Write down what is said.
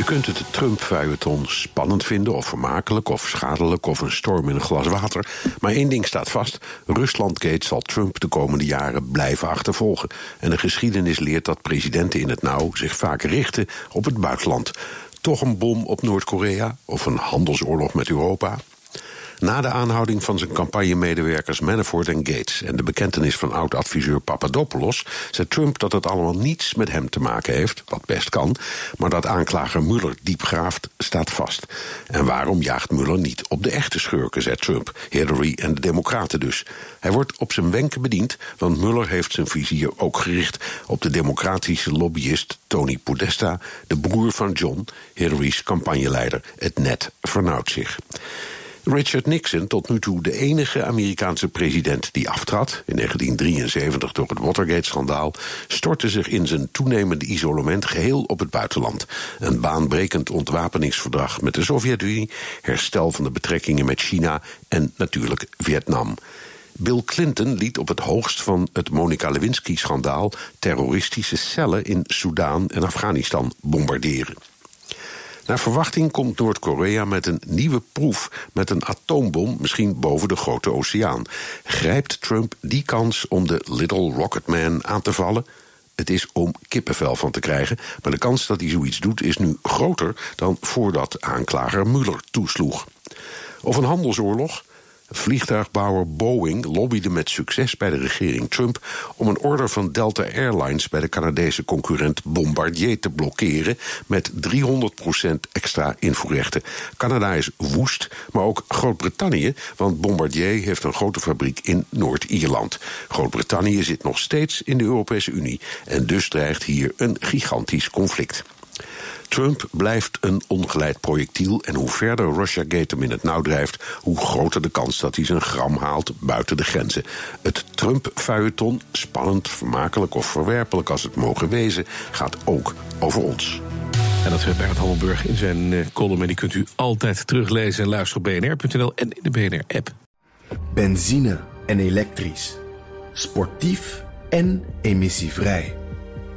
Je kunt het Trump-feuilleton spannend vinden, of vermakelijk, of schadelijk, of een storm in een glas water. Maar één ding staat vast: Ruslandgate zal Trump de komende jaren blijven achtervolgen. En de geschiedenis leert dat presidenten in het nauw zich vaak richten op het buitenland. Toch een bom op Noord-Korea of een handelsoorlog met Europa? Na de aanhouding van zijn campagnemedewerkers Manafort en Gates en de bekentenis van oud-adviseur Papadopoulos, zei Trump dat het allemaal niets met hem te maken heeft, wat best kan, maar dat aanklager Mueller diep graaft, staat vast. En waarom jaagt Mueller niet op de echte schurken, zei Trump, Hillary en de Democraten dus. Hij wordt op zijn wenken bediend, want Mueller heeft zijn vizier ook gericht op de democratische lobbyist Tony Podesta, de broer van John, Hillary's campagneleider. Het net vernauwt zich. Richard Nixon, tot nu toe de enige Amerikaanse president die aftrad, in 1973 door het Watergate-schandaal, stortte zich in zijn toenemende isolement geheel op het buitenland. Een baanbrekend ontwapeningsverdrag met de Sovjet-Unie, herstel van de betrekkingen met China en natuurlijk Vietnam. Bill Clinton liet op het hoogst van het Monica Lewinsky-schandaal terroristische cellen in Soudaan en Afghanistan bombarderen. Naar verwachting komt Noord-Korea met een nieuwe proef met een atoombom, misschien boven de grote oceaan. Grijpt Trump die kans om de Little Rocket Man aan te vallen? Het is om kippenvel van te krijgen, maar de kans dat hij zoiets doet is nu groter dan voordat aanklager Mueller toesloeg. Of een handelsoorlog? Vliegtuigbouwer Boeing lobbyde met succes bij de regering Trump om een order van Delta Airlines bij de Canadese concurrent Bombardier te blokkeren met 300% extra invoerrechten. Canada is woest, maar ook Groot-Brittannië, want Bombardier heeft een grote fabriek in Noord-Ierland. Groot-Brittannië zit nog steeds in de Europese Unie en dus dreigt hier een gigantisch conflict. Trump blijft een ongeleid projectiel en hoe verder Russiagate hem in het nauw drijft, hoe groter de kans dat hij zijn gram haalt buiten de grenzen. Het Trump-feuilleton, spannend, vermakelijk of verwerpelijk als het mogen wezen, gaat ook over ons. En dat werd Bernard Hammelburg in zijn uh, column. En die kunt u altijd teruglezen en luisteren op bnr.nl en in de BNR-app. Benzine en elektrisch. Sportief en emissievrij.